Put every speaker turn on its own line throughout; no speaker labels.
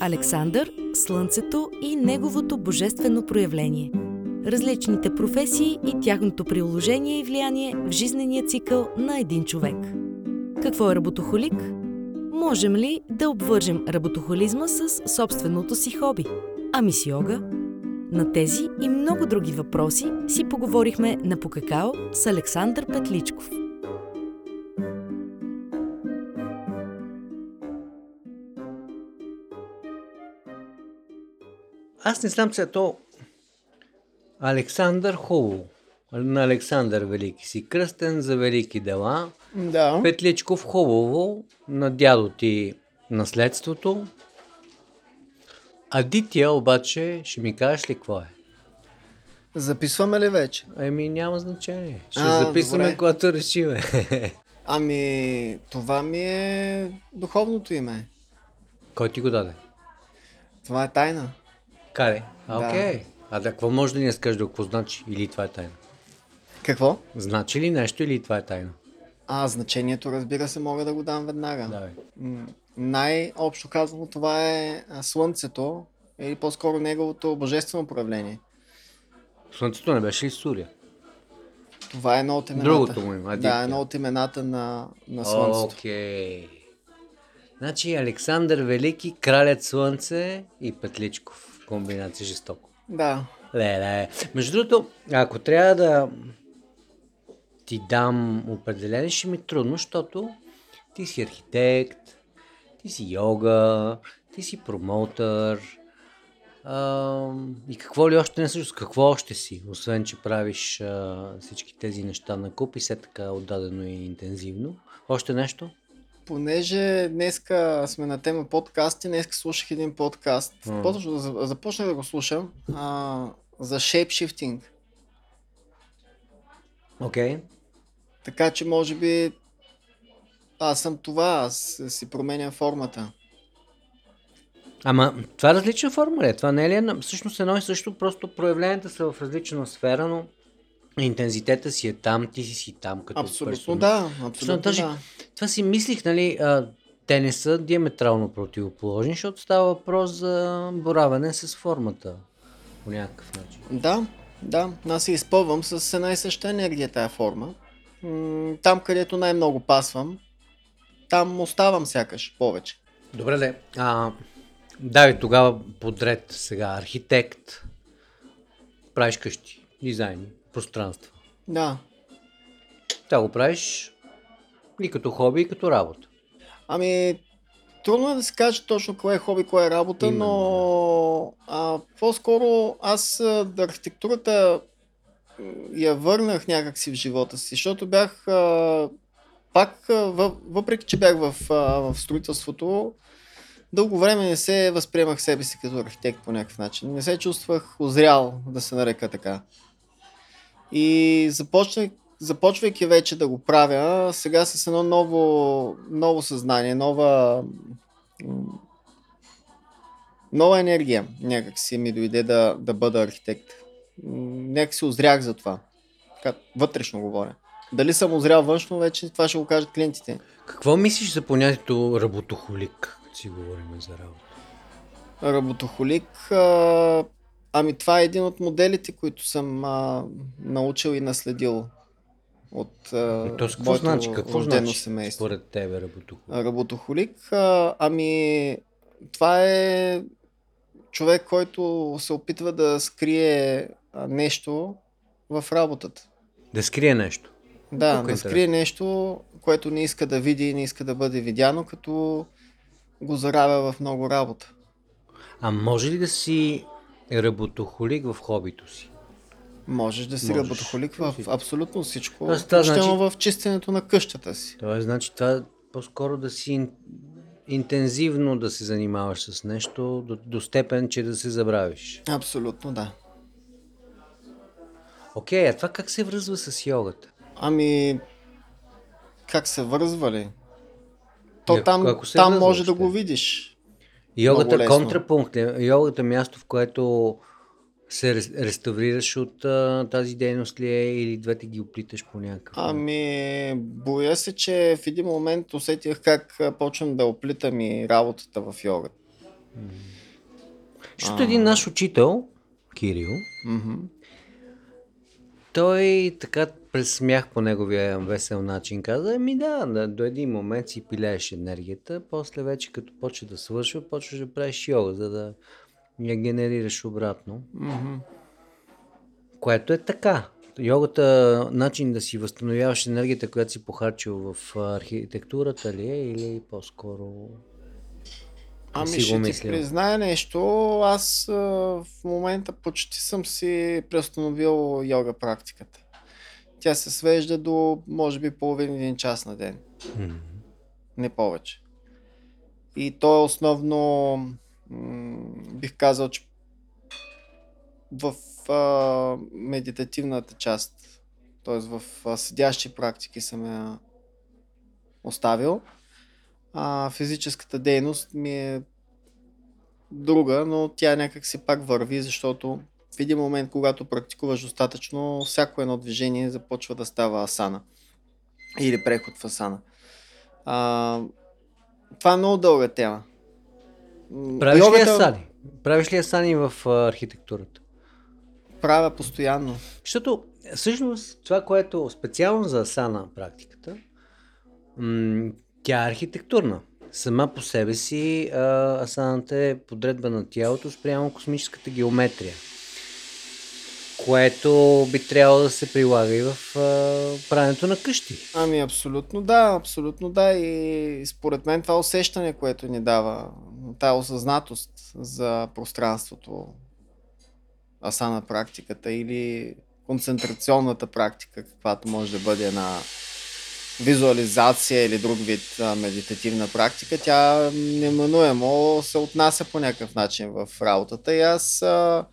Александър, Слънцето и неговото божествено проявление. Различните професии и тяхното приложение и влияние в жизнения цикъл на един човек. Какво е работохолик? Можем ли да обвържем работохолизма с собственото си хоби? Ами с йога? На тези и много други въпроси си поговорихме на Покакао с Александър Петличков.
Аз не знам сега то Александър Хубаво. На Александър Велики си кръстен за велики дела.
Да.
Петличков хубаво, на дядо ти наследството. А Дития обаче, ще ми кажеш ли какво е?
Записваме ли вече?
Еми няма значение. Ще
А,
записваме,
добре.
когато решиме.
Ами, това ми е духовното име.
Кой ти го даде?
Това е тайна.
Къде? А,
Да.
окей. А да, какво може да ни скажеш да какво значи? Или това е тайна?
Какво?
Значи ли нещо или това е тайна?
А, значението, разбира се, мога да го дам веднага. М, Най-общо казано, това е а, Слънцето, или по-скоро неговото божествено проявление.
Слънцето не беше ли Сурия?
Това е едно от имената.
Другото му име, Адитя.
Да, едно от имената на, на Слънцето.
Окей. Значи Александър Велики, Кралят Слънце и Петличков. Комбинация жестоко.
Да.
Леле. Между другото, ако трябва да ти дам определение, ще ми е трудно, защото ти си архитект, ти си йога, ти си промоутър. А, и какво ли още не също? Какво още си? Освен, че правиш а, всички тези неща на куп и все така отдадено и интензивно. Още нещо?
Понеже днеска сме на тема подкасти, днеска слушах един подкаст. Да- Започнах да го слушам а, за shapeshifting.
Окей.
Така че може би аз съм това, аз си променям формата.
Ама това е различна форма ли? е? Това не е ли всъщност едно и също, просто проявленията са в различна сфера, но интензитета си е там, ти си си там като
Абсолютно
персона.
да, абсолютно
даже-
да.
Това си мислих, нали, а, те не са диаметрално противоположни, защото става въпрос за боравене с формата по някакъв начин.
Да, да, аз се изпълвам с една и съща енергия тая форма. Там, където най-много пасвам, там оставам сякаш повече.
Добре, де. А, давай тогава подред сега. Архитект, правиш къщи, дизайн, пространства.
Да.
Това го правиш и като хоби, и като работа.
Ами, трудно е да се каже точно кое е хоби, кое е работа,
Именно,
но а, по-скоро аз да архитектурата я върнах някакси в живота си, защото бях а, пак, въпреки че бях в, а, в строителството, дълго време не се възприемах себе си като архитект по някакъв начин. Не се чувствах озрял да се нарека така. И започнах, започвайки вече да го правя, сега с едно ново, ново съзнание, нова, нова енергия някак си ми дойде да, да бъда архитект. Някак си озрях за това. Така, вътрешно говоря. Дали съм озрял външно, вече това ще го кажат клиентите.
Какво мислиш за понятието работохолик, като си говорим за работа?
Работохолик. А, ами това е един от моделите, които съм а, научил и наследил от а,
И то какво
моето
значи? Какво значи
семейство.
според тебе работохолик?
Работохолик, а, ами това е човек, който се опитва да скрие нещо в работата.
Да скрие нещо.
Да,
Колко е
да скрие нещо, което не иска да види и не иска да бъде видяно, като го заравя в много работа.
А може ли да си работохолик в хобито си?
Можеш да си
Можеш.
работохолик в абсолютно всичко,
Тоест, това
включително
значи-
в чистенето на къщата си.
Това значи това по-скоро да си ин- интензивно да се занимаваш с нещо до, до степен, че да се забравиш.
Абсолютно да.
Окей, а това как се връзва с йогата?
Ами, как се връзвали? То
Не,
там, там
връзва
може да
още.
го видиш.
Йогата
лесно.
контрапункт е. Йогата място, в което се рес- реставрираш от а, тази дейност ли е или двете ги оплиташ по някакъв?
Ами, боя се, че в един момент усетих как почвам да оплитам и работата в йогата.
Защото един наш учител, Кирил, той така през смях по неговия весел начин каза, ами да, да, до един момент си пилееш енергията, после вече като почне да свършва, почваш да правиш йога, за да я генерираш обратно.
Мгм.
Което е така. Йогата, начин да си възстановяваш енергията, която си похарчил в архитектурата ли е или по-скоро...
Ами
си
ще ти призная нещо. Аз в момента почти съм си преустановил йога практиката. Тя се свежда до, може би, половин един час на ден.
М.
Не повече. И то е основно, бих казал, че в а, медитативната част, т.е. в а, седящи практики съм я оставил. А физическата дейност ми е друга, но тя някак си пак върви, защото в един момент, когато практикуваш достатъчно, всяко едно движение започва да става асана. Или преход в асана. А, това е много дълга тема.
Правиш ли
йогата
асани? Правиш ли асани в архитектурата?
Правя постоянно.
Защото всъщност това, което специално за асана практиката, м- тя е архитектурна. Сама по себе си а, асаната е подредба на тялото спрямо космическата геометрия, което би трябвало да се прилага и в а, правенето на къщи.
Ами абсолютно да, абсолютно да. И според мен това усещане, което ни дава, тая осъзнатост за пространството, асана практиката или концентрационната практика, каквато може да бъде една визуализация или друг вид а, медитативна практика, тя неминуемо се отнася по някакъв начин в работата. И аз а,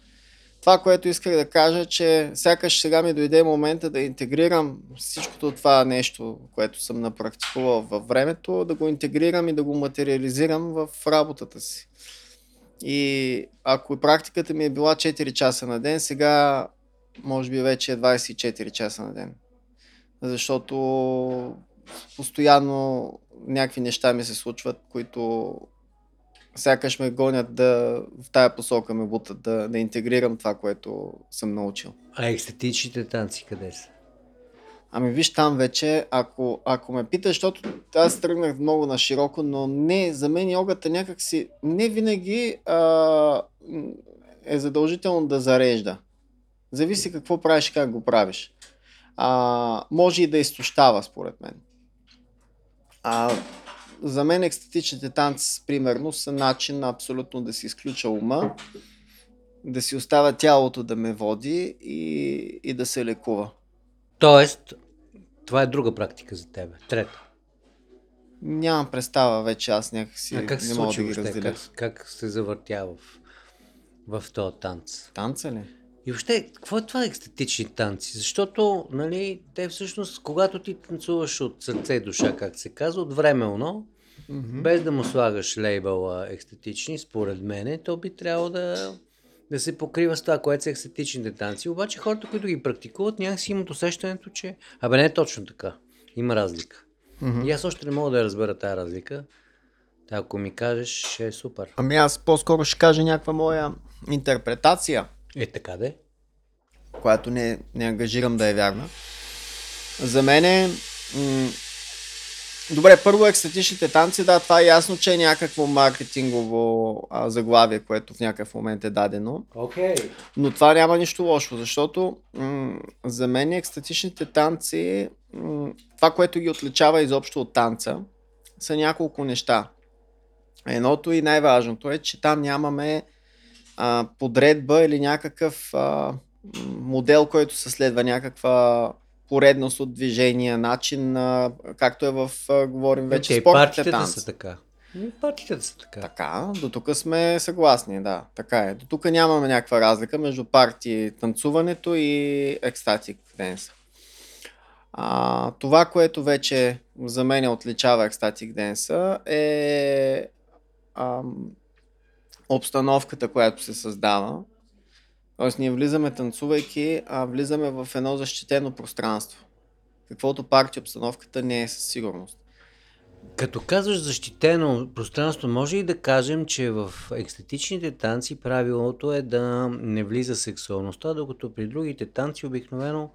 това, което исках да кажа, е, че сякаш сега ми дойде момента да интегрирам всичкото това нещо, което съм напрактикувал във времето, да го интегрирам и да го материализирам в работата си. И ако практиката ми е била 4 часа на ден, сега може би вече е 24 часа на ден. Защото постоянно някакви неща ми се случват, които сякаш ме гонят да в тая посока ме бутат, да, да интегрирам това, което съм научил.
А естетичните танци къде са?
Ами виж там вече, ако, ако ме питаш, защото аз тръгнах много на широко, но не, за мен йогата някакси не винаги а, е задължително да зарежда. Зависи какво правиш и как го правиш. А, може и да изтощава, според мен. А, за мен екстатичните танци, примерно, са начин абсолютно да си изключа ума, да си оставя тялото да ме води и, и да се лекува.
Тоест, това е друга практика за тебе. Трета.
Нямам представа вече, аз някакси
А как се
не мога да ги разделя.
Как, как се завъртя в, в този танц?
Танца ли?
И въобще, какво е това екстетични танци? Защото, нали, те всъщност, когато ти танцуваш от сърце и душа, как се казва, от временно,
Мгм.
без да му слагаш лейбъла естетични, според мене, то би трябвало да, да се покрива с това, което са естетичните танци. Обаче хората, които ги практикуват, някакси имат усещането, че... Абе, не е точно така. Има разлика.
Мгм.
И аз още не мога да разбера тази разлика. Ако ми кажеш, ще е супер.
Ами аз по-скоро ще кажа някаква моя интерпретация,
Е, така де.
която не, не ангажирам да е вярна. За мен е... М- Добре, първо екстатичните танци, да, това е ясно, че е някакво маркетингово а, заглавие, което в някакъв момент е дадено.
Окей.
Но това няма нищо лошо, защото м- за мен екстатичните танци, м- това, което ги отличава изобщо от танца, са няколко неща. Едното и най-важното е, че там нямаме а, подредба или някакъв а, модел, който се следва някаква поредност от движения, начин, на, както е в, а, говорим вече,
Окей,
спортните танци.
са така. Ами, Партиите са така.
Така, до тук сме съгласни, да, така е. До тук нямаме някаква разлика между парти танцуването и екстатик денса. А, това, което вече за мен отличава екстатик денса е ам, обстановката, която се създава. Тоест ние влизаме танцувайки, а влизаме в едно защитено пространство. Каквото парти обстановката не е със сигурност.
Като казваш защитено пространство, може и да кажем, че в екстетичните танци правилото е да не влиза сексуалността, докато при другите танци обикновено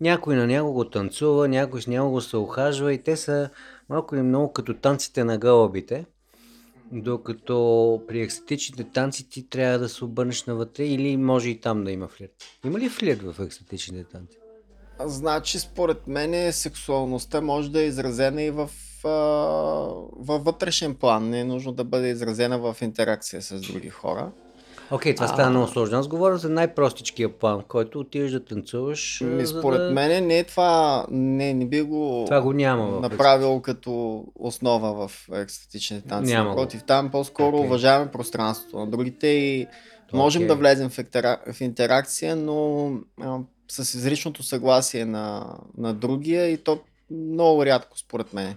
някой на някого танцува, някой с някого се охажва и те са малко и много като танците на гълъбите. Докато при екстетичните танци ти трябва да се обърнеш навътре или може и там да има флирт. Има ли флирт в екстетичните танци?
Значи, според мен, сексуалността може да е изразена и в, а, във вътрешен план. Не е нужно да бъде изразена в интеракция с други хора.
Окей, това става много сложно. Аз говоря за най-простичкия план, който отиваш да танцуваш.
Ми, според
да...
мен не е това, не, не би го,
Това го няма
направил като основа в екстатичните танци.
Няма.
Напротив, там по-скоро
Окей.
уважаваме пространството на другите и можем
Окей.
да влезем в, ектера, в интеракция, но а, с изричното съгласие на, на другия и то много рядко според мен.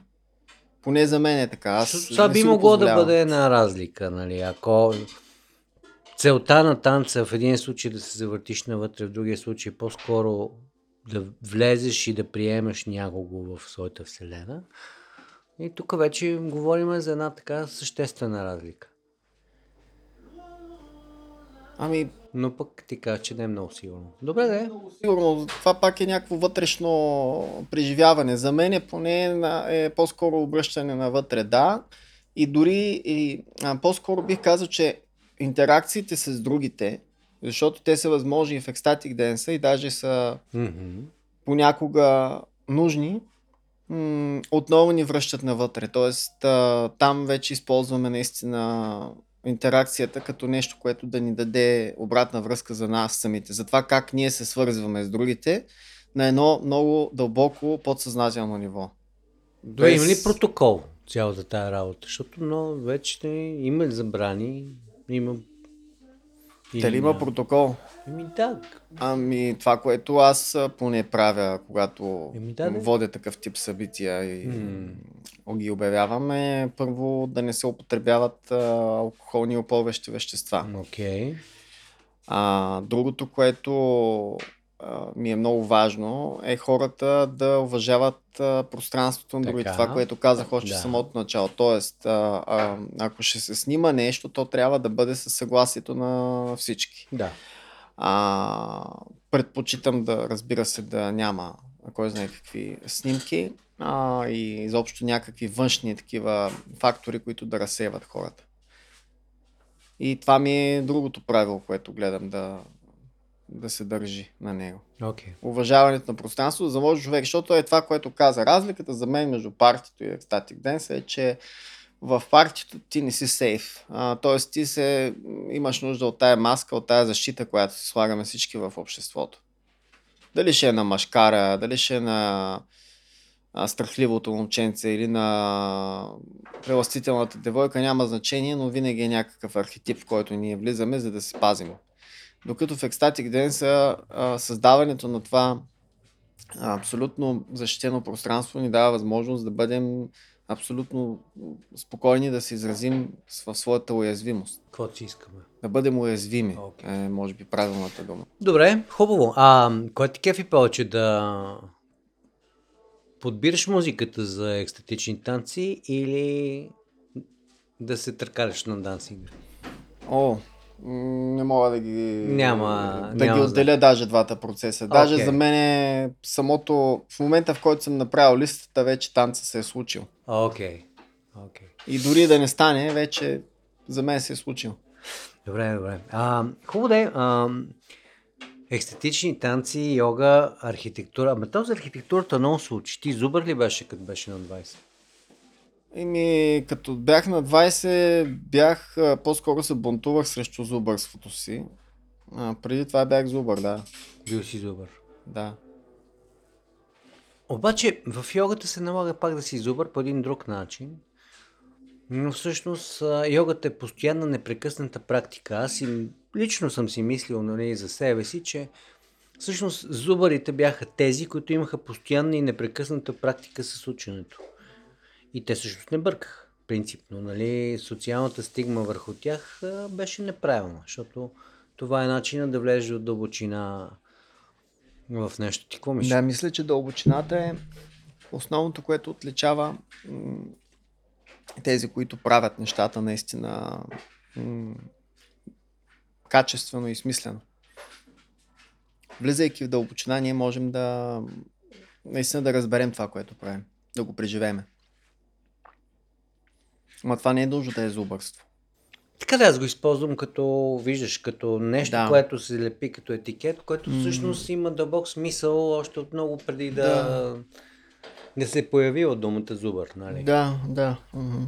Поне за мен е така. Аз
Това би могло да бъде една разлика, нали? Ако целта на танца в един случай да се завъртиш навътре, в другия случай по-скоро да влезеш и да приемеш някого в своята вселена. И тук вече говорим за една така съществена разлика.
Ами,
Но пък ти кажа, че не е много сигурно. Добре, да е.
Сигурно, това пак е някакво вътрешно преживяване. За мен е поне е по-скоро обръщане навътре, да. И дори и, а, по-скоро бих казал, че интеракциите с другите, защото те са възможни в екстатик денса и даже са
Мгм.
понякога нужни, м- отново ни връщат навътре. Тоест, а, там вече използваме наистина интеракцията като нещо, което да ни даде обратна връзка за нас самите. За това как ние се свързваме с другите на едно много дълбоко подсъзнателно ниво.
Добре, има ли протокол цялата тая работа? Защото но вече има забрани, има...
Дали има протокол?
Еми да,
Ами това, което аз поне правя, когато
Еми да, да.
водя такъв тип събития и
М.
ги обявяваме, първо да не се употребяват а, алкохолни и опълващи вещества.
окей.
А, другото, което а, ми е много важно, е хората да уважават а, пространството на другите. Това, което казах още
Да.
самото начало. Тоест, а, а, ако ще се снима нещо, то трябва да бъде със съгласието на всички.
Да.
А, предпочитам да, разбира се, да няма кой знае какви снимки а, и изобщо някакви външни такива фактори, които да разсейват хората. И това ми е другото правило, което гледам да, да се държи на него.
Окей.
Уважаването на пространството, за може човек, защото е това, което каза. Разликата за мен между партито и екстатик денс е, че в партито ти не си сейф. А, тоест ти се, имаш нужда от тая маска, от тая защита, която си слагаме всички в обществото. Дали ще е на машкара, дали ще е на а, страхливото момченце или на преластителната девойка, няма значение, но винаги е някакъв архетип, в който ние влизаме, за да се пазим. Докато в Ecstatic Dance а, създаването на това абсолютно защитено пространство ни дава възможност да бъдем абсолютно спокойни да се изразим в своята уязвимост.
Какво си искаме?
Да бъдем уязвими,
Окей.
е, може би правилната дума.
Добре, хубаво. А кой ти кефи повече да подбираш музиката за екстатични танци или да се търкаляш на дансинг?
О, не мога да ги,
Няма-
да
няма
ги отделя даже двата процеса. Даже
Окей.
за мен е самото, в момента в който съм направил листата, вече танца се е случил.
Окей. Окей.
И дори да не стане, вече за мен се е случил.
Добре, добре. А, хубаво да е. А, естетични танци, йога, архитектура. Ама то за архитектурата много се учи. Ти зубър ли беше, като беше на 20?
Еми, като бях на 20, бях, по-скоро се бунтувах срещу зубърството си. А, преди това бях зубър, да.
Бил си зубър.
Да.
Обаче в йогата се налага пак да си зубър по един друг начин. Но всъщност йогата е постоянна непрекъсната практика. Аз и лично съм си мислил нали, за себе си, че всъщност зубарите бяха тези, които имаха постоянна и непрекъсната практика с ученето. И те всъщност не бъркаха. Принципно, нали, социалната стигма върху тях беше неправилна, защото това е начина да влезеш от дълбочина в нещо. Ти какво мислиш?
Да, мисля, че дълбочината е основното, което отличава тези, които правят нещата наистина качествено и смислено. Влизайки в дълбочина, ние можем да наистина да разберем това, което правим, да го преживеме. Ма това не е нужно да е зубърство.
Така да, аз го използвам като, виждаш, като нещо,
Да.
което се лепи като етикет, което всъщност има дълбок смисъл още от много преди да, да.
Да.
се е появила думата зубър, нали?
Да, да. мгм.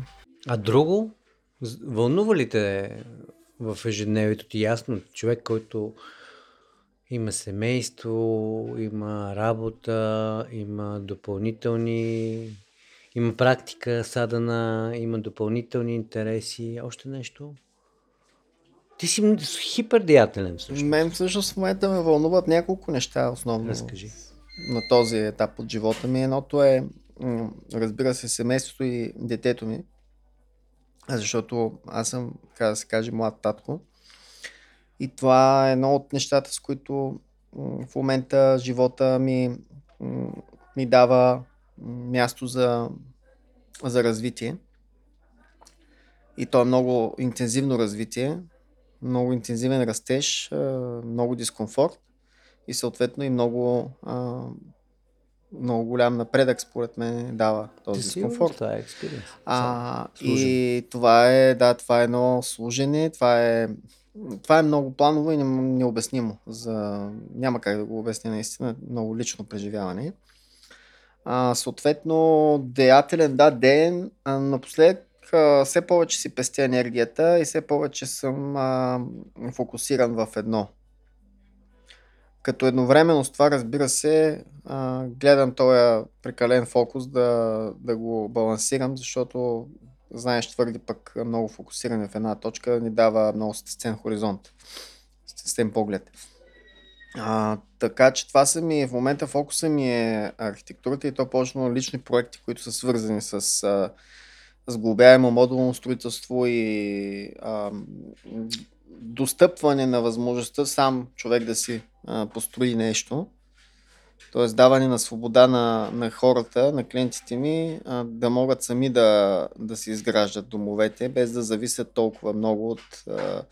А друго, вълнува ли те в ежедневието ти ясно, човек, който има семейство, има работа, има допълнителни, има практика, садана, има допълнителни интереси, още нещо? Ти си хипердеятелен всъщност.
Мен всъщност в момента ме вълнуват няколко неща основно.
Разкажи.
на този етап от живота ми. Едното е, разбира се, семейството и детето ми, защото аз съм, така да се каже, млад татко. И това е едно от нещата, с които в момента живота ми, ми дава място за, за развитие. И то е много интензивно развитие, много интензивен растеж, много дискомфорт и съответно и много, много голям напредък, според мен, дава този
Ти
дискомфорт.
Това е експириенс.
А, и това е, да, това е едно служене, това е, това е много планово и не- необяснимо. За, няма как да го обясня наистина, много лично преживяване. А, съответно, деятелен, да, ден, а, напоследък а, все повече си пестя енергията и все повече съм а, фокусиран в едно. Като едновременно с това, разбира се, а, гледам този прекален фокус да, да го балансирам, защото знаеш, твърди пък много фокусиране в една точка ни дава много стесен хоризонт, стесен поглед. А, така че това са ми, в момента фокуса ми е архитектурата и то почно лични проекти, които са свързани с а, сглобяемо модулно строителство и а, достъпване на възможността сам човек да си а, построи нещо. Тоест даване на свобода на, на хората, на клиентите ми, а, да могат сами да, да си изграждат домовете, без да зависят толкова много от, а,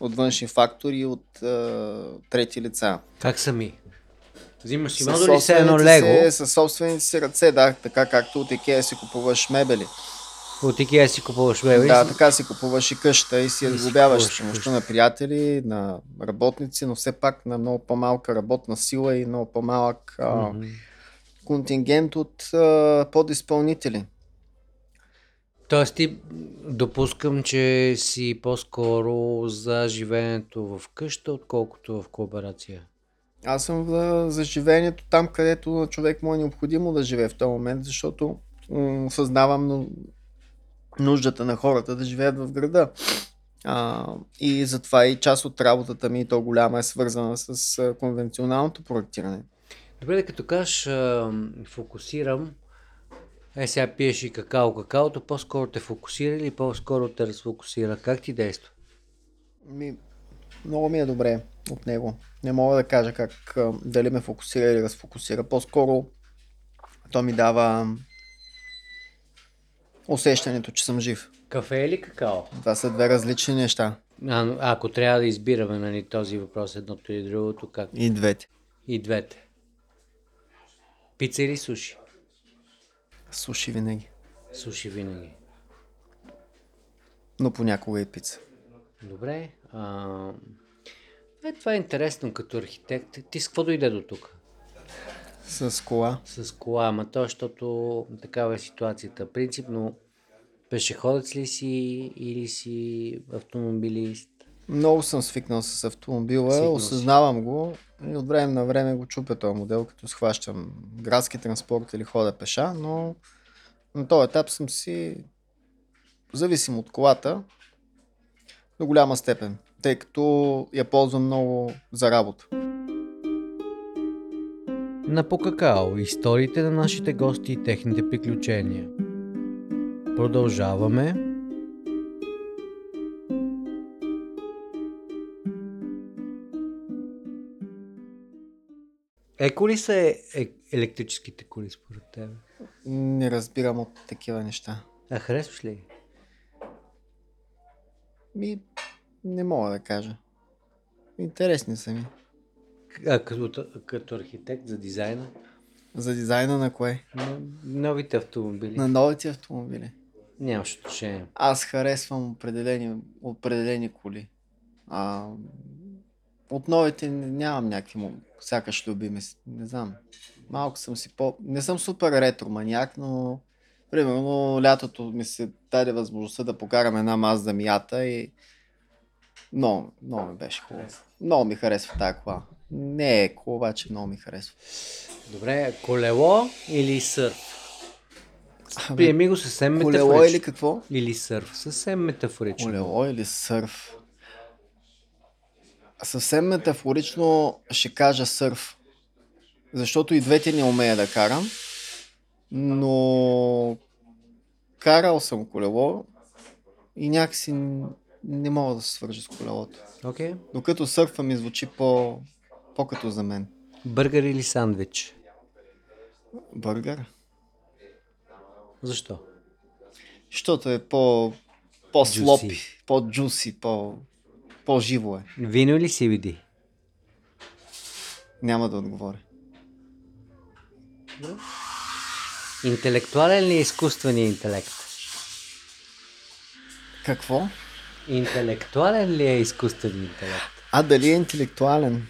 от външни фактори и от а, трети лица.
Как сами? Взимаш си
Със
модули се едно лего,
Си, със собствените си ръце, да, така както от Икея си купуваш мебели.
от Икея си купуваш мебели.
Да,
си-
така си купуваш и къща и си я
си
сглобяваш помощта на приятели, на работници, но все пак на много по-малка работна сила и много по-малък а,
Мгм.
контингент от а, подизпълнители.
Тоест ти допускам, че си по-скоро за живеенето в къща, отколкото в кооперация.
Аз съм за, за живеенето там, където човек му е необходимо да живее в този момент, защото м- съзнавам ну- нуждата на хората да живеят в града. А, и затова и част от работата ми, то голяма, е свързана с конвенционалното проектиране.
Добре, да като кажеш фокусирам, е сега пиеш и какао, какаото по-скоро те фокусира или по-скоро те разфокусира? Как ти действа?
Ми, много ми е добре от него. Не мога да кажа как дали ме фокусира или разфокусира. По-скоро то ми дава усещането, че съм жив.
Кафе или какао?
Това са две различни неща.
А, ако трябва да избираме нали, този въпрос, едното или другото, как?
И двете.
И двете. Пица или суши?
Суши винаги.
Суши винаги.
Но понякога и пица.
Добре. А... Е, това е интересно като архитект. Ти с какво дойде до тук?
С кола.
С кола, ама то, защото такава е ситуацията. Принципно, пешеходец ли си или си автомобилист?
Много съм свикнал с автомобила,
Свикнал си.
осъзнавам го и от време на време го чупя този модел, като схващам градски транспорт или хода пеша, но на този етап съм си зависим от колата до голяма степен, тъй като я ползвам много за работа.
На Покакао историите на нашите гости и техните приключения. Продължаваме. Еко ли са е, електрическите коли според теб?
Не разбирам от такива неща.
А харесваш ли? ги?
Ми, не мога да кажа. Интересни са ми.
А като, като архитект за дизайна
За дизайна на кое?
на новите автомобили?
На новите автомобили.
Нямаш отношение.
Аз харесвам определени, определени коли. А, от новите нямам някакви му, сякаш любими. Не знам. Малко съм си по... Не съм супер ретро маняк, но примерно лятото ми се даде възможността да покарам една Mazda Miata и много, много ми беше хубаво. Много ми харесва тази кола. Не е кола, обаче много ми харесва.
Добре, колело или сърф? Приеми го съвсем
Колело
метафорично.
или какво?
Или сърф. Съвсем метафорично.
Колело или сърф? Съвсем метафорично ще кажа сърф. Защото и двете не умея да карам. Но карал съм колело и някакси не мога да се свържа с колелото.
Окей.
Докато сърфа ми звучи по, по-като за мен.
Бъргър или сандвич?
Бъргър?
Защо?
Защото е по, по-слопи, по-джуси, по, по-живо е.
Вино или CBD?
Няма да отговоря.
Интелектуален ли е изкуственият интелект?
Какво?
Интелектуален ли е изкуственият интелект?
А дали е интелектуален?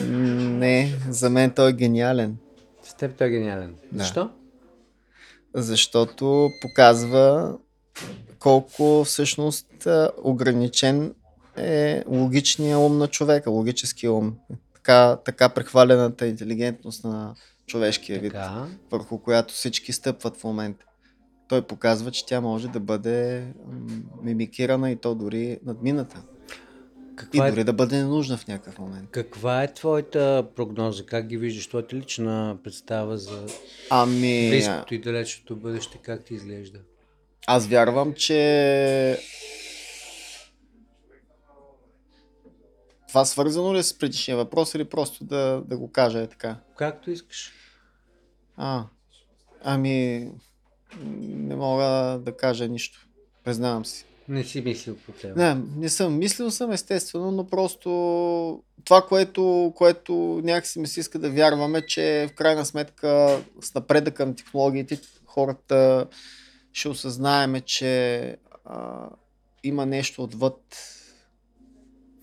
Не, за мен той е гениален.
С теб той е гениален.
Да.
Защо?
Защото показва колко всъщност ограничен е логичния ум на човека, логическия ум. Така, така прехвалената интелигентност на човешкия вид,
Така.
върху която всички стъпват в момента. Той показва, че тя може да бъде мимикирана и то дори надмината. И
Каква е,
дори да бъде ненужна в някакъв момент.
каква е твоята прогноза? Как ги виждаш? Твоята лична представа за
Ами,
близкото и далечното бъдеще? Как ти изглежда?
аз вярвам, че това свързано ли е с предишния въпрос или просто да, да го кажа е така?
Както искаш.
А, ами, не мога да кажа нищо. Признавам си.
Не си мислил по теб.
Не, не съм. Мислил съм естествено, но просто това, което, което някакси ми се иска да вярваме, че в крайна сметка с напредъка на технологиите хората ще осъзнаеме, че а, има нещо отвъд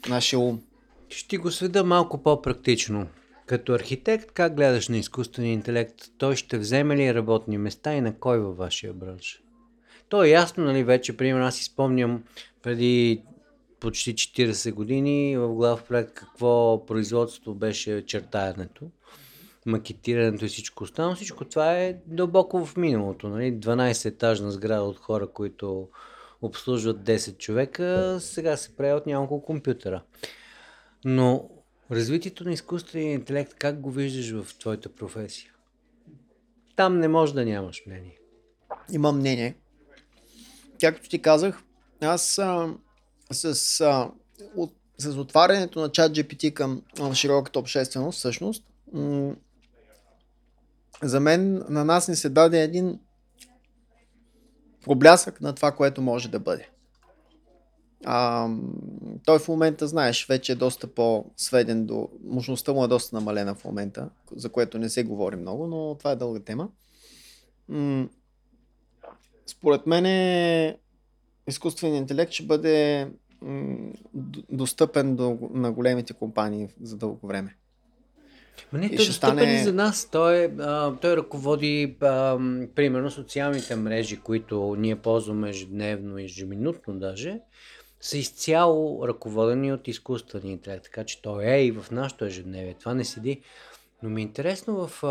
нашия ум.
Ще го сведа малко по-практично. Като архитект, как гледаш на изкуствения интелект? Той ще вземе ли работни места и на кой във вашия бранш? То е ясно, нали, вече, примерно, аз си спомням преди почти 40 години в глав проект какво производство беше чертаенето, макетирането и всичко останало. Всичко това е дълбоко в миналото. Нали? 12 етажна сграда от хора, които обслужват 10 човека, сега се прави от няколко компютъра. Но развитието на изкуствения интелект, как го виждаш в твоята професия? Там не може да нямаш мнение.
Имам мнение. Както ти казах, аз а, с, а, от, с отварянето на чат GPT към широката общественост, всъщност, м- за мен, на нас ни се даде един проблясък на това, което може да бъде. А, той в момента, знаеш, вече е доста по-сведен до... Мощността му е доста намалена в момента, за което не се говори много, но това е дълга тема. М- според мен изкуственият интелект ще бъде м, достъпен до, на големите компании за дълго време.
Ма не, той е
стане-
и за нас. Той, е, а, той ръководи, а, примерно, социалните мрежи, които ние ползваме ежедневно и ежеминутно даже. Са изцяло ръководени от изкуствения интелект, така че той е и в нашото ежедневие. Това не седи. Но ми е интересно в,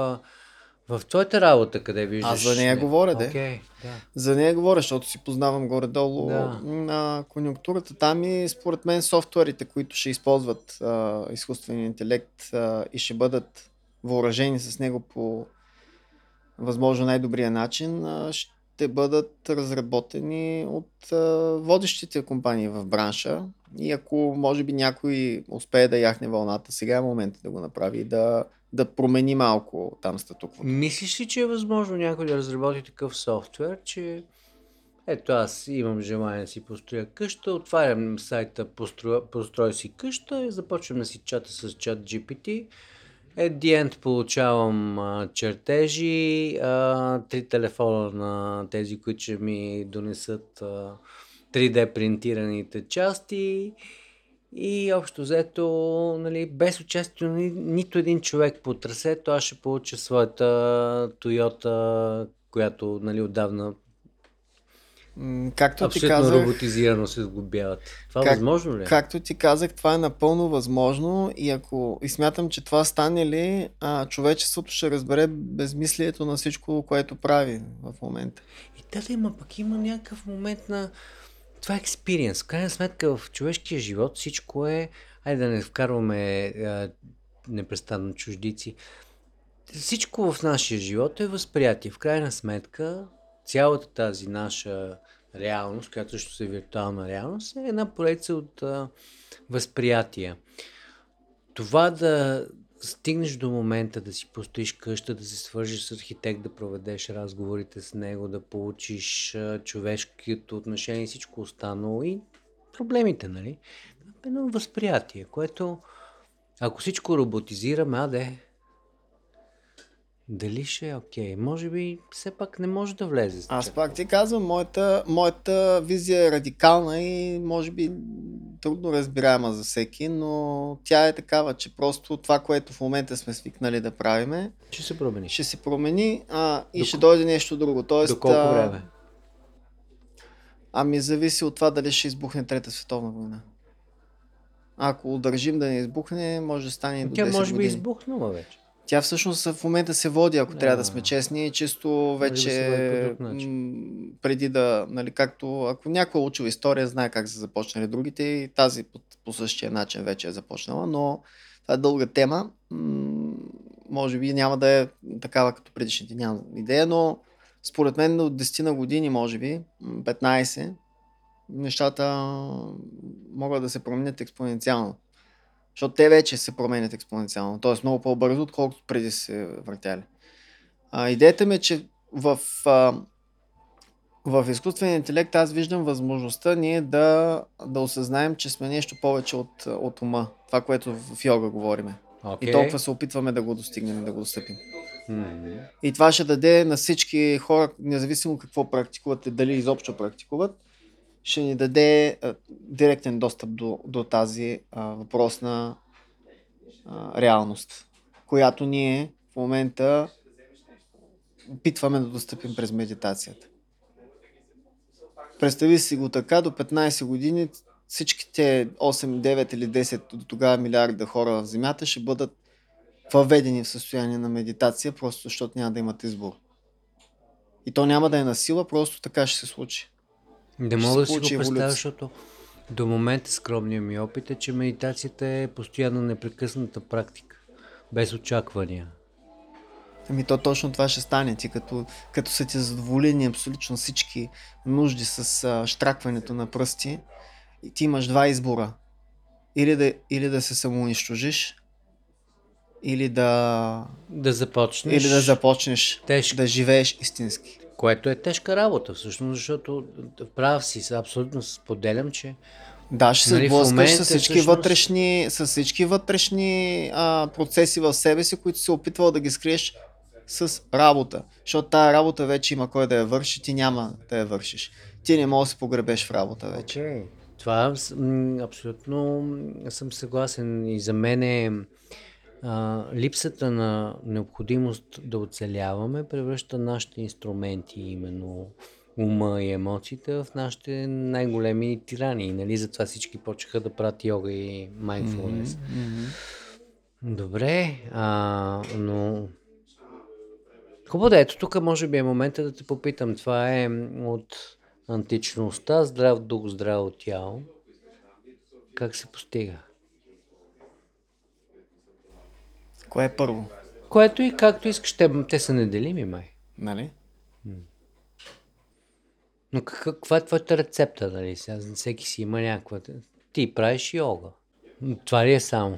в твоята работа, къде виждаш...
Аз за нея говоря, да.
Окей, да.
За нея говоря, защото си познавам горе-долу
Да.
на конюнктурата там и според мен софтуерите, които ще използват а, изкуствения интелект а, и ще бъдат въоръжени с него по възможно най-добрия начин, а, ще бъдат разработени от а, водещите компании в бранша. И ако може би някой успее да яхне вълната, сега е момента да го направи да, да промени малко там статуквото.
Мислиш ли, че е възможно някой да разработи такъв софтуер, че ето аз имам желание да си построя къща, отварям сайта построй, построй си къща и започвам да си чата с чат GPT. At the end получавам а, чертежи, а, три телефона на тези, които ще ми донесат а, 3D принтираните части. И общо взето, нали, без участието ни, нито един човек по трасето, аз ще получа своята Toyota, която нали, отдавна
Както ти
абсолютно
казах,
роботизирано се сглобяват. Това
Как-
възможно ли? е?
Както ти казах, това е напълно възможно и ако и смятам, че това стане ли, а, човечеството ще разбере безмислието на всичко, което прави в момента.
И да, да, има пък има някакъв момент на... Това е експириенс. В крайна сметка в човешкия живот всичко е... Айде да не вкарваме а, непрестанно чуждици. Всичко в нашия живот е възприятие. В крайна сметка цялата тази наша реалност, която също е виртуална реалност, е една поредица от а, възприятия. Това да стигнеш до момента да си построиш къща, да се свържиш с архитект, да проведеш разговорите с него, да получиш а, човешкото отношение и всичко останало и проблемите, нали? Едно възприятие, което ако всичко роботизираме, а де, дали ще е окей? Може би все пак не може да влезе.
Аз пак ти казвам, моята, моята визия е радикална и може би трудно разбираема за всеки, но тя е такава, че просто това, което в момента сме свикнали да правиме,
Ще се промени.
ще се промени а, и
До
ще дойде нещо друго. Тоест,
До колко време?
Ами зависи от това дали ще избухне Трета световна война. Ако удържим да не избухне, може да стане и до
Тя
10
може би
години.
избухнала вече.
Тя всъщност в момента се води, ако
Да.
трябва да сме честни, чисто
да
вече м, преди да, нали, както ако някой е учил история, знае как са започнали другите и тази по, по същия начин вече е започнала, но това е дълга тема. М, може би няма да е такава като предишните, нямам идея, но според мен от 10 на години, може би, м, 15, нещата могат да се променят експоненциално. Защото те вече се променят експоненциално, т.е. много по-бързо, отколкото преди се въртяли. А, идеята ми е, че в, а, в изкуствения интелект аз виждам възможността ние да, да осъзнаем, че сме нещо повече от, от ума. Това, което в йога говориме.
Okay.
И толкова се опитваме да го достигнем да го достъпим.
Мгм.
И това ще даде на всички хора, независимо какво практикуват и дали изобщо практикуват, ще ни даде а, директен достъп до, до тази а, въпросна а, реалност, която ние в момента опитваме да достъпим през медитацията. Представи си го така, до 15 години всичките 8, 9 или 10 до тогава милиарда хора в Земята ще бъдат въведени в състояние на медитация, просто защото няма да имат избор. И то няма да е на сила, просто така ще се случи.
Не мога да си го представя, защото до момента скромният ми опит е, че медитацията е постоянно непрекъсната практика, без очаквания.
Ами то точно това ще стане. Ти като, като са ти задоволени абсолютно всички нужди с а, штракването на пръсти, и ти имаш два избора. Или да, или да се самоунищожиш, или да,
Да започнеш,
или да започнеш
тежко,
да живееш истински.
Което е тежка работа всъщност, защото прав си, абсолютно споделям, че
Да, ще се
Нали,
сблъскаш
момента
с всички
всъщност-
вътрешни, с всички вътрешни а, процеси в себе си, които се опитвал да ги скриеш с работа. Защото тази работа вече има кой да я върши, ти няма да я вършиш. Ти не можеш да се погребеш в работа вече.
Okay. Това абсолютно съм съгласен и за мен е а, липсата на необходимост да оцеляваме превръща нашите инструменти именно ума и емоциите в нашите най-големи тирани. Нали? Затова всички почнаха да правят йога и mindfulness.
Мгм.
Добре, а, но... Хубаво да, ето тук може би е момента да те попитам. Това е от античността, здрав дух, здраво тяло. Как се постига?
Кое е първо?
Което и както искаш, те, те са неделими, май.
Нали?
Но как- каква е твоята рецепта, нали? Сега всеки си има някаква... Ти правиш йога. Това ли е само?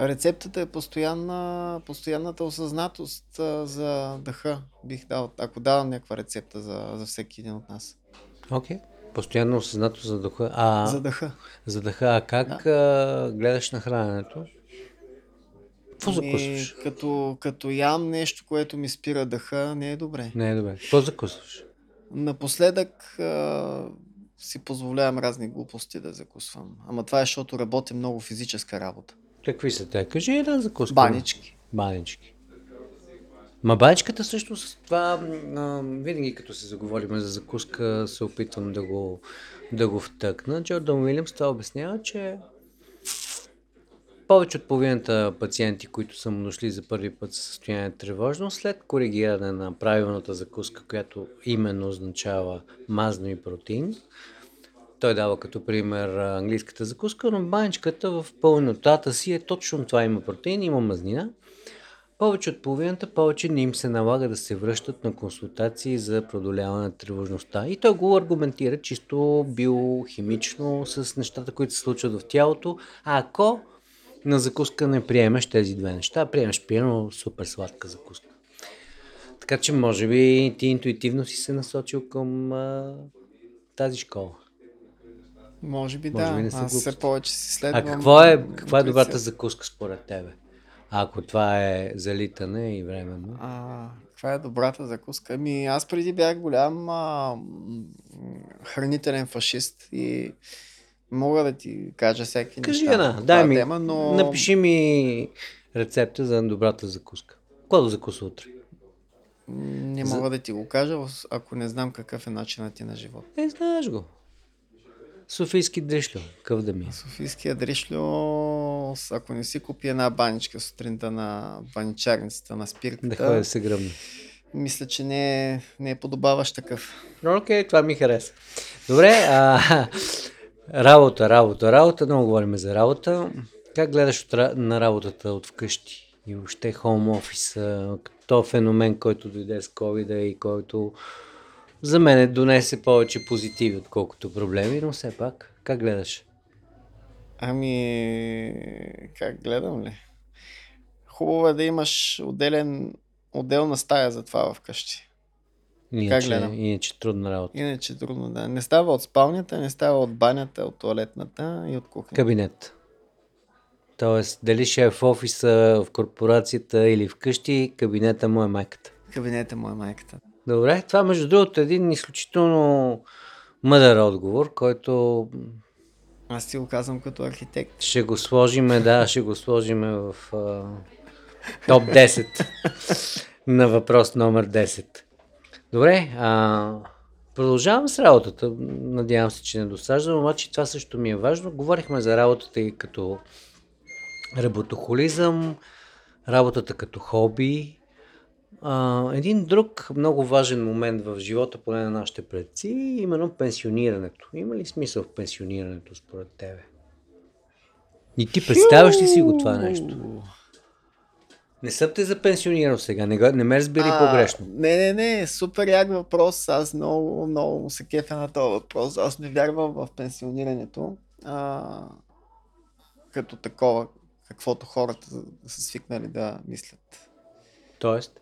Рецептата е постоянна, постоянната осъзнатост за дъха. Бих дал, ако давам някаква рецепта за, за всеки един от нас.
Окей. Постоянно осъзнато за духа. А,
За дъха.
за дъха. А как а, гледаш на храненето? Какво
Ами,
закусваш?
като, като ям нещо, което ми спира дъха, не е добре.
Не е добре. Какво закусваш?
Напоследък а, си позволявам разни глупости да закусвам. Ама това е, защото работя много физическа работа.
Какви са те? Кажи една закуска.
Банички.
Банички. Ма баничката също с това, а, винаги като се заговорим за закуска, се опитвам да го, да го втъкна. Джордан Уилямс това обяснява, че повече от половината пациенти, които са му дошли за първи път със състояние на тревожност, след коригиране на правилната закуска, която именно означава мазно и протеин, той дава като пример английската закуска, но баничката в пълнотата си е точно това. Има протеин, има мазнина. Повече от половината повече не им се налага да се връщат на консултации за преодоляване на тревожността. И той го аргументира чисто биохимично с нещата, които се случват в тялото. А ако на закуска не приемеш тези две неща, приемеш примерно супер сладка закуска. Така че може би ти интуитивно си се насочил към а, тази школа.
Може би
Може
да.
би не
Аз все повече си следвам.
А какво е, каква е добрата закуска според тебе? Ако това е залитане и временно.
А, каква е добрата закуска? Ами аз преди бях голям а, хранителен фашист и мога да ти кажа всеки
Кажи
неща.
една, дай ми,
Тема, но...
напиши ми рецепта за добрата закуска. Какво да закуса утре?
Не
За-
мога да ти го кажа, ако не знам какъв е начинът ти на живот.
Е, знаеш го. Софийски дришлю, къв да ми е.
Софийския дришлю, с- ако не си купи една баничка сутринта на баничарницата на спирката,
Да ходя да се гръмна.
мисля, че не е, не е подобаващ такъв.
Окей, това ми хареса. Добре, а, работа, работа, работа. Много говорим за работа. Как гледаш от, на работата от вкъщи? И въобще хоум офиса, то феномен, който дойде с covid и който за мен донесе повече позитиви, отколкото проблеми, но все пак, как гледаш?
Ами, как гледам ли? Хубаво е да имаш отделен, отделна стая за това вкъщи.
Иначе,
гледам?
иначе трудна работа.
Иначе трудно да. Не става от спалнята, не става от банята, от туалетната и от кухнята.
Кабинет. Тоест, дали ще е в офиса, в корпорацията или вкъщи, кабинета му е майката.
Кабинета му е майката.
Добре, това между другото е един изключително мъдър отговор, който
Аз ти го казвам като архитект.
ще го сложиме, да, ще го сложиме в а, топ 10 на въпрос номер 10. Добре, а, продължавам с работата. Надявам се, че не досаждам, обаче това също ми е важно. Говорихме за работата и като работохолизъм, работата като хоби. А, един друг много важен момент в живота, поне на нашите предци, е именно пенсионирането. Има ли смисъл в пенсионирането според тебе? И ти представяш ли си го това нещо? Не съм те запенсионирал сега, не, не ме разбери
А,
погрешно.
Не, не, не, супер як въпрос. Аз много, много се кефя на този въпрос. Аз не вярвам в пенсионирането. А, като такова, каквото хората са свикнали да мислят.
Тоест,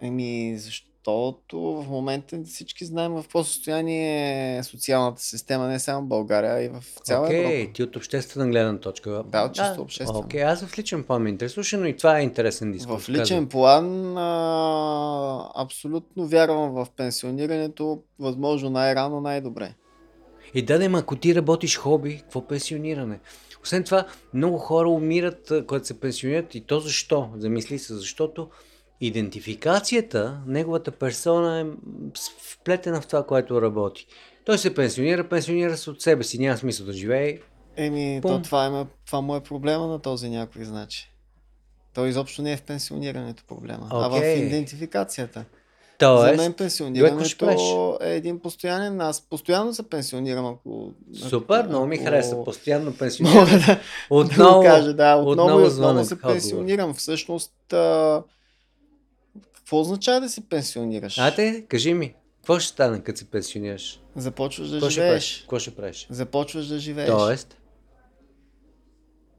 Еми, защото в момента всички знаем в какво състояние е социалната система, не само в България, а и в цяла
окей,
Европа.
ти от обществена гледна точка.
Да, от чисто обществена.
Окей, аз в личен план ме интересуваше, но и това е интересен дискурс.
В личен план а, абсолютно вярвам в пенсионирането, възможно най-рано, най-добре.
И да, да, ма ако ти работиш хоби, какво пенсиониране? Освен това, много хора умират, когато се пенсионират и то защо? Замисли се, защото идентификацията, неговата персона е вплетена в това, което работи. Той се пенсионира, пенсионира се от себе си, няма смисъл да живее.
Еми,
Пум.
то това, е, това му е проблема на този някой, значи. Той изобщо не е в пенсионирането проблема, а в идентификацията.
Тоест,
За мен пенсионирането е един постоянен. Аз постоянно се пенсионирам, ако.
супер, много ми
ако-
харесва. Постоянно
Мога
пенсиониране.
да, да
Отново,
го кажа, да. Отново,
отново
отново, се пенсионирам. Всъщност, а... какво означава да се пенсионираш?
Ате, кажи ми, какво ще стане, като се пенсионираш?
Започваш да
Какво ще правиш?
живееш.
Какво ще правиш?
Започваш да живееш.
Тоест,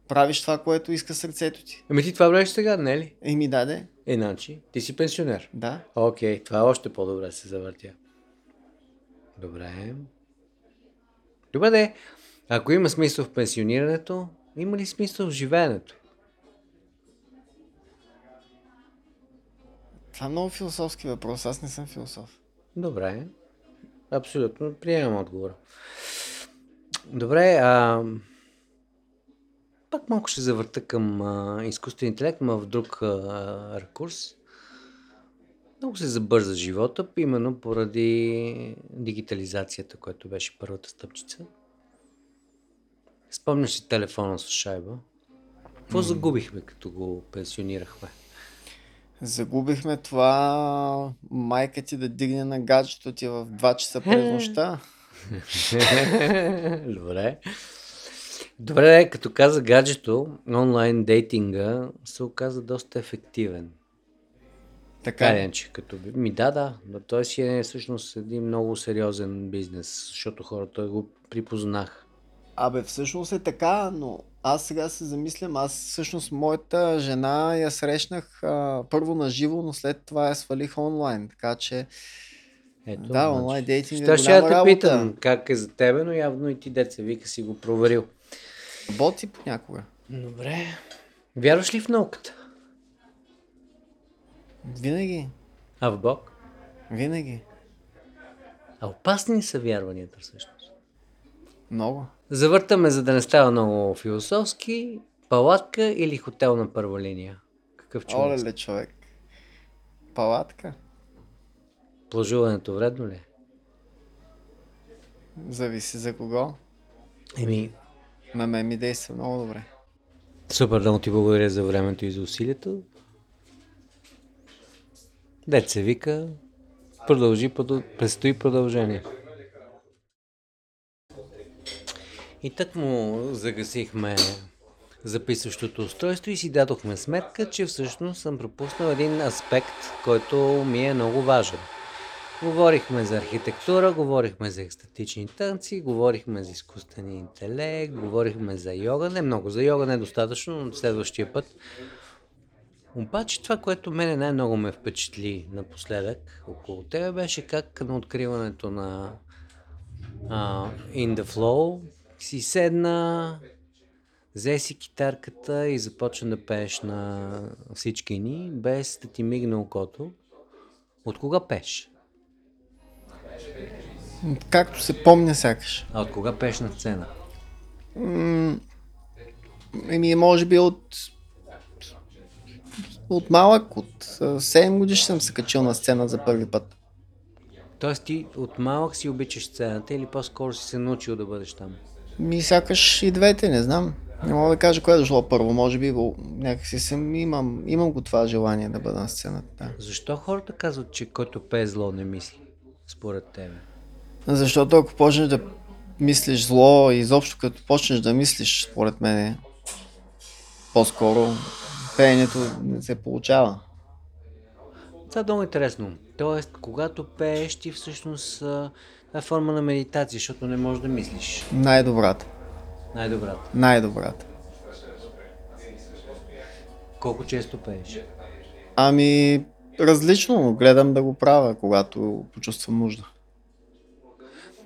Правиш това, което иска сърцето ти.
ами ти това правиш сега, не е ли?
Еми, даде.
Иначе, ти си пенсионер.
Да.
Окей, това е още по-добре се завъртя. Добре. Добре, де. Ако има смисъл в пенсионирането, има ли смисъл в живеенето?
Това е много философски въпрос. Аз не съм философ.
Добре. Абсолютно приемам отговора. Добре, а... Пак малко ще завърта към а, изкуствен интелект, но в друг а, ракурс. Много се забърза живота, именно поради дигитализацията, която беше първата стъпчица. Спомняш си телефона с шайба? Какво загубихме, като го пенсионирахме?
Загубихме това майка ти да дигне на гаджето ти в 2 часа през нощта.
Добре. Добре, като каза гаджето, онлайн дейтинга се оказа доста ефективен.
Така е.
като ми да, да, но той си е всъщност един много сериозен бизнес, защото хората го припознаха.
Абе, всъщност е така, но аз сега се замислям, аз всъщност моята жена я срещнах а, първо на живо, но след това я свалих онлайн, така че
Ето,
да, онлайн дейтинг е
Ще, да те
работа.
питам как е за тебе, но явно и ти деца вика си го проверил.
Боти понякога.
Добре. Вярваш ли в науката?
Винаги,
А в Бог?
винаги.
А опасни ли са вярванията всъщност?
Много.
Завъртаме, за да не става много философски. Палатка или хотел на първа линия? Какъв човек?
Оле, ле, човек. Палатка.
Плажуването вредно ли? е?
Зависи за кого.
Еми,
На мен ми действа много добре.
супер, много ти благодаря за времето и за усилията. Дет се вика, продължи, продъл- предстои продължение. И так му загасихме записващото устройство и си дадохме сметка, че всъщност съм пропуснал един аспект, който ми е много важен. Говорихме за архитектура, говорихме за екстатични танци, говорихме за изкуствения интелект, говорихме за йога. Не много за йога, не е достатъчно, но следващия път. Обаче това, което мене най-много ме впечатли напоследък около тебе, беше как на откриването на а, In the Flow си седна, взе си китарката и започна да пееш на всички ни, без да ти мигне окото. От кога пееш?
Както се помня сякаш.
А от кога пееш на сцена?
Еми, може би от от малък, от а, 7 годиш съм се качил на сцена за първи път.
Тоест ти от малък си обичаш сцената или по-скоро си се научил да бъдеш там?
Ми сякаш и двете, не знам. Не мога да кажа кое е дошло първо. Може би някакси съм, имам, имам го това желание да бъда на сцената. Да.
Защо хората казват, че който пее зло не мисли? Според тебе.
Защото ако почнеш да мислиш зло и изобщо като почнеш да мислиш, според мен, по-скоро пеенето не се получава.
Това е много интересно. Тоест, когато пееш, ти всъщност това е форма на медитация, защото не можеш да мислиш.
Най-добрата.
Най-добрата.
Най-добрата.
Колко често пееш?
Ами, различно, но гледам да го правя, когато почувствам нужда.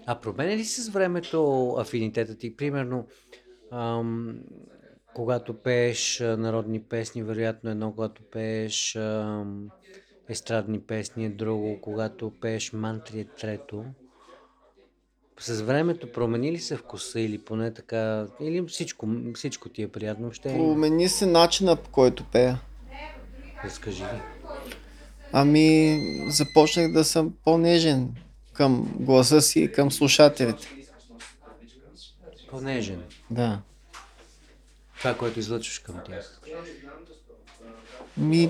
А променя ли се с времето афинитета ти? Примерно, ам, когато пееш народни песни, вероятно едно, когато пееш ам, естрадни песни е друго, когато пееш мантри е трето. С времето промени ли се вкуса или поне така, или всичко, всичко ти е приятно? Ще
Промени се начина по който пея.
разкажи ли.
Ами, започнах да съм по-нежен към гласа си и към слушателите.
По-нежен.
Да.
Това, което излъчваш към тях.
Ми,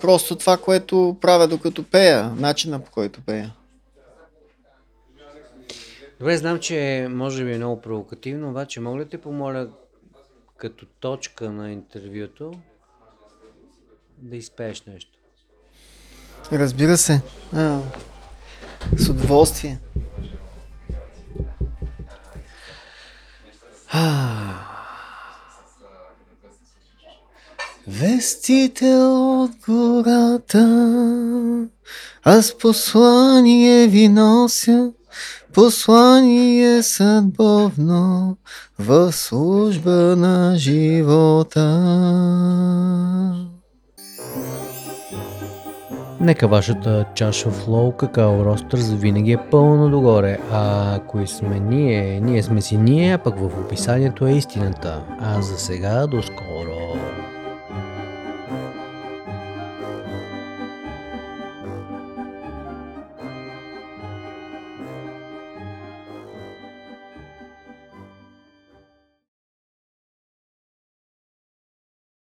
просто това, което правя докато пея, начина по който пея.
Добре, знам, че може би е много провокативно, обаче мога ли те помоля като точка на интервюто да изпееш нещо?
Разбира се. А, с удоволствие. А. Вестите от гората, аз послание ви нося, послание съдбовно в служба на живота.
Нека вашата чаша флоу какао ростър винаги е пълно догоре. А кои сме ние? Ние сме си ние, а пък в описанието е истината. А за сега до скоро.